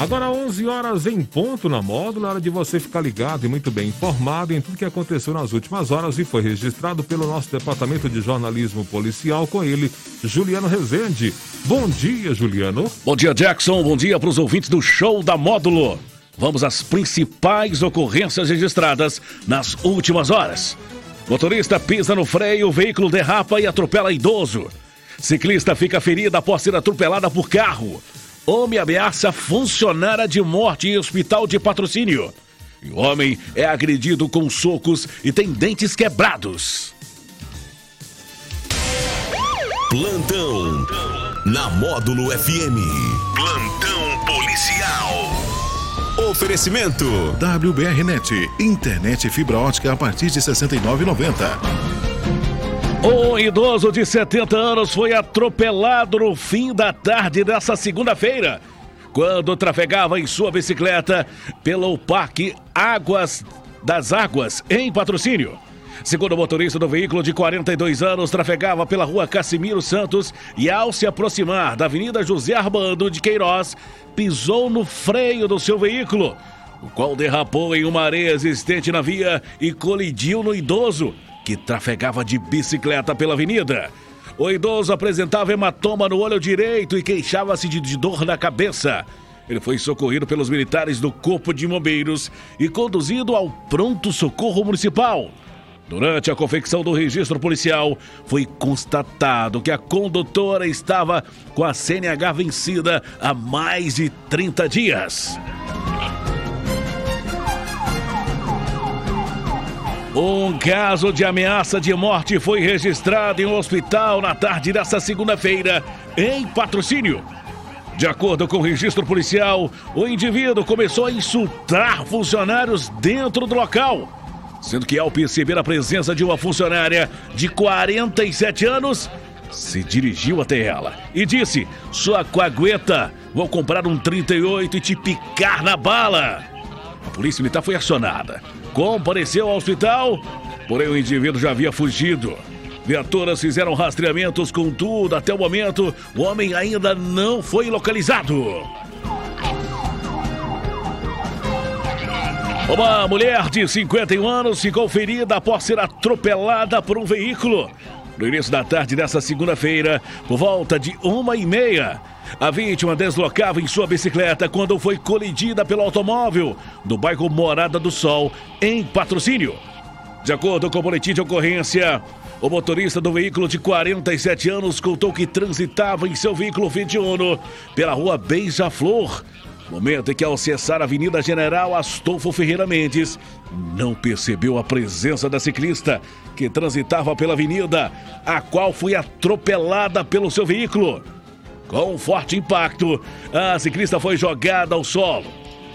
Agora 11 horas em ponto na módulo, hora de você ficar ligado e muito bem informado em tudo que aconteceu nas últimas horas e foi registrado pelo nosso departamento de jornalismo policial com ele, Juliano Rezende. Bom dia, Juliano. Bom dia, Jackson. Bom dia para os ouvintes do show da módulo. Vamos às principais ocorrências registradas nas últimas horas. Motorista pisa no freio, veículo derrapa e atropela idoso. Ciclista fica ferida após ser atropelada por carro. Homem ameaça funcionária de morte em hospital de patrocínio. E o homem é agredido com socos e tem dentes quebrados. Plantão na Módulo FM. Plantão policial. Oferecimento WBRnet, internet fibra ótica a partir de 69,90. Um idoso de 70 anos foi atropelado no fim da tarde dessa segunda-feira, quando trafegava em sua bicicleta pelo Parque Águas das Águas, em patrocínio. Segundo o motorista do veículo de 42 anos, trafegava pela rua Cassimiro Santos e, ao se aproximar da Avenida José Armando de Queiroz, pisou no freio do seu veículo, o qual derrapou em uma areia existente na via e colidiu no idoso, que trafegava de bicicleta pela avenida. O idoso apresentava hematoma no olho direito e queixava-se de dor na cabeça. Ele foi socorrido pelos militares do Corpo de Bombeiros e conduzido ao Pronto Socorro Municipal. Durante a confecção do registro policial, foi constatado que a condutora estava com a CNH vencida há mais de 30 dias. Um caso de ameaça de morte foi registrado em um hospital na tarde desta segunda-feira, em patrocínio. De acordo com o registro policial, o indivíduo começou a insultar funcionários dentro do local, sendo que ao perceber a presença de uma funcionária de 47 anos, se dirigiu até ela e disse: Sua coagueta, vou comprar um 38 e te picar na bala. A polícia militar foi acionada compareceu ao hospital, porém o indivíduo já havia fugido. Viaturas fizeram rastreamentos, contudo, até o momento, o homem ainda não foi localizado. Uma mulher de 51 anos ficou ferida após ser atropelada por um veículo. No início da tarde desta segunda-feira, por volta de uma e meia, a vítima deslocava em sua bicicleta quando foi colidida pelo automóvel do bairro Morada do Sol, em patrocínio. De acordo com o boletim de ocorrência, o motorista do veículo de 47 anos contou que transitava em seu veículo Fiat Uno pela rua Beija-Flor. Momento em que, ao acessar a Avenida General Astolfo Ferreira Mendes, não percebeu a presença da ciclista que transitava pela avenida, a qual foi atropelada pelo seu veículo. Com um forte impacto, a ciclista foi jogada ao solo.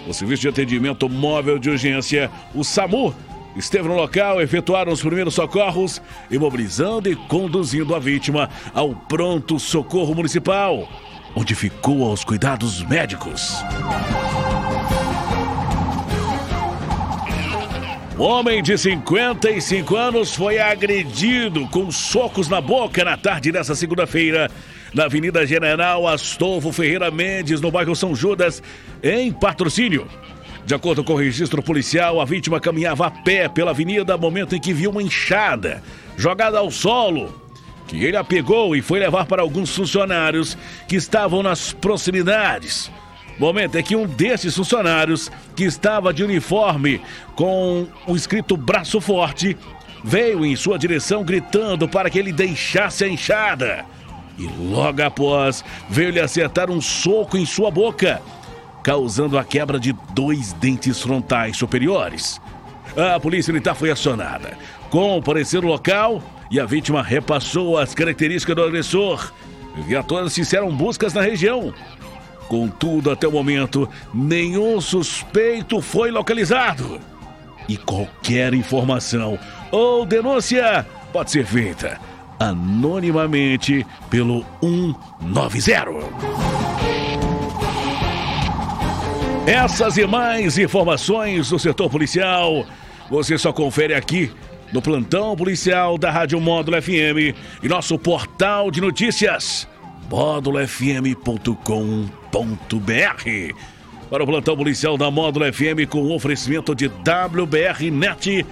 O Serviço de Atendimento Móvel de Urgência, o SAMU, esteve no local, efetuaram os primeiros socorros, imobilizando e conduzindo a vítima ao pronto socorro municipal, onde ficou aos cuidados médicos. Homem de 55 anos foi agredido com socos na boca na tarde dessa segunda-feira na Avenida General Astolfo Ferreira Mendes, no bairro São Judas, em patrocínio. De acordo com o registro policial, a vítima caminhava a pé pela avenida momento em que viu uma enxada jogada ao solo, que ele a pegou e foi levar para alguns funcionários que estavam nas proximidades. Momento é que um desses funcionários, que estava de uniforme com o escrito braço forte, veio em sua direção gritando para que ele deixasse a enxada e logo após veio-lhe acertar um soco em sua boca, causando a quebra de dois dentes frontais superiores. A polícia militar foi acionada, compareceu no local e a vítima repassou as características do agressor. Viaturas fizeram buscas na região. Contudo, até o momento, nenhum suspeito foi localizado. E qualquer informação ou denúncia pode ser feita anonimamente pelo 190. Essas e mais informações do setor policial você só confere aqui no plantão policial da Rádio Módulo FM e nosso portal de notícias módulofm.com.br. para o plantão policial da Módulo FM com oferecimento de WBR Net,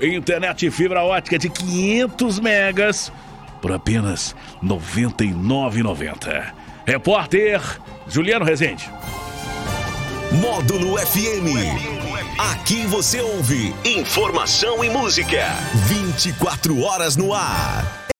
internet fibra ótica de 500 megas por apenas R$ 99,90. Repórter Juliano Rezende. Módulo FM. Aqui você ouve informação e música. 24 horas no ar.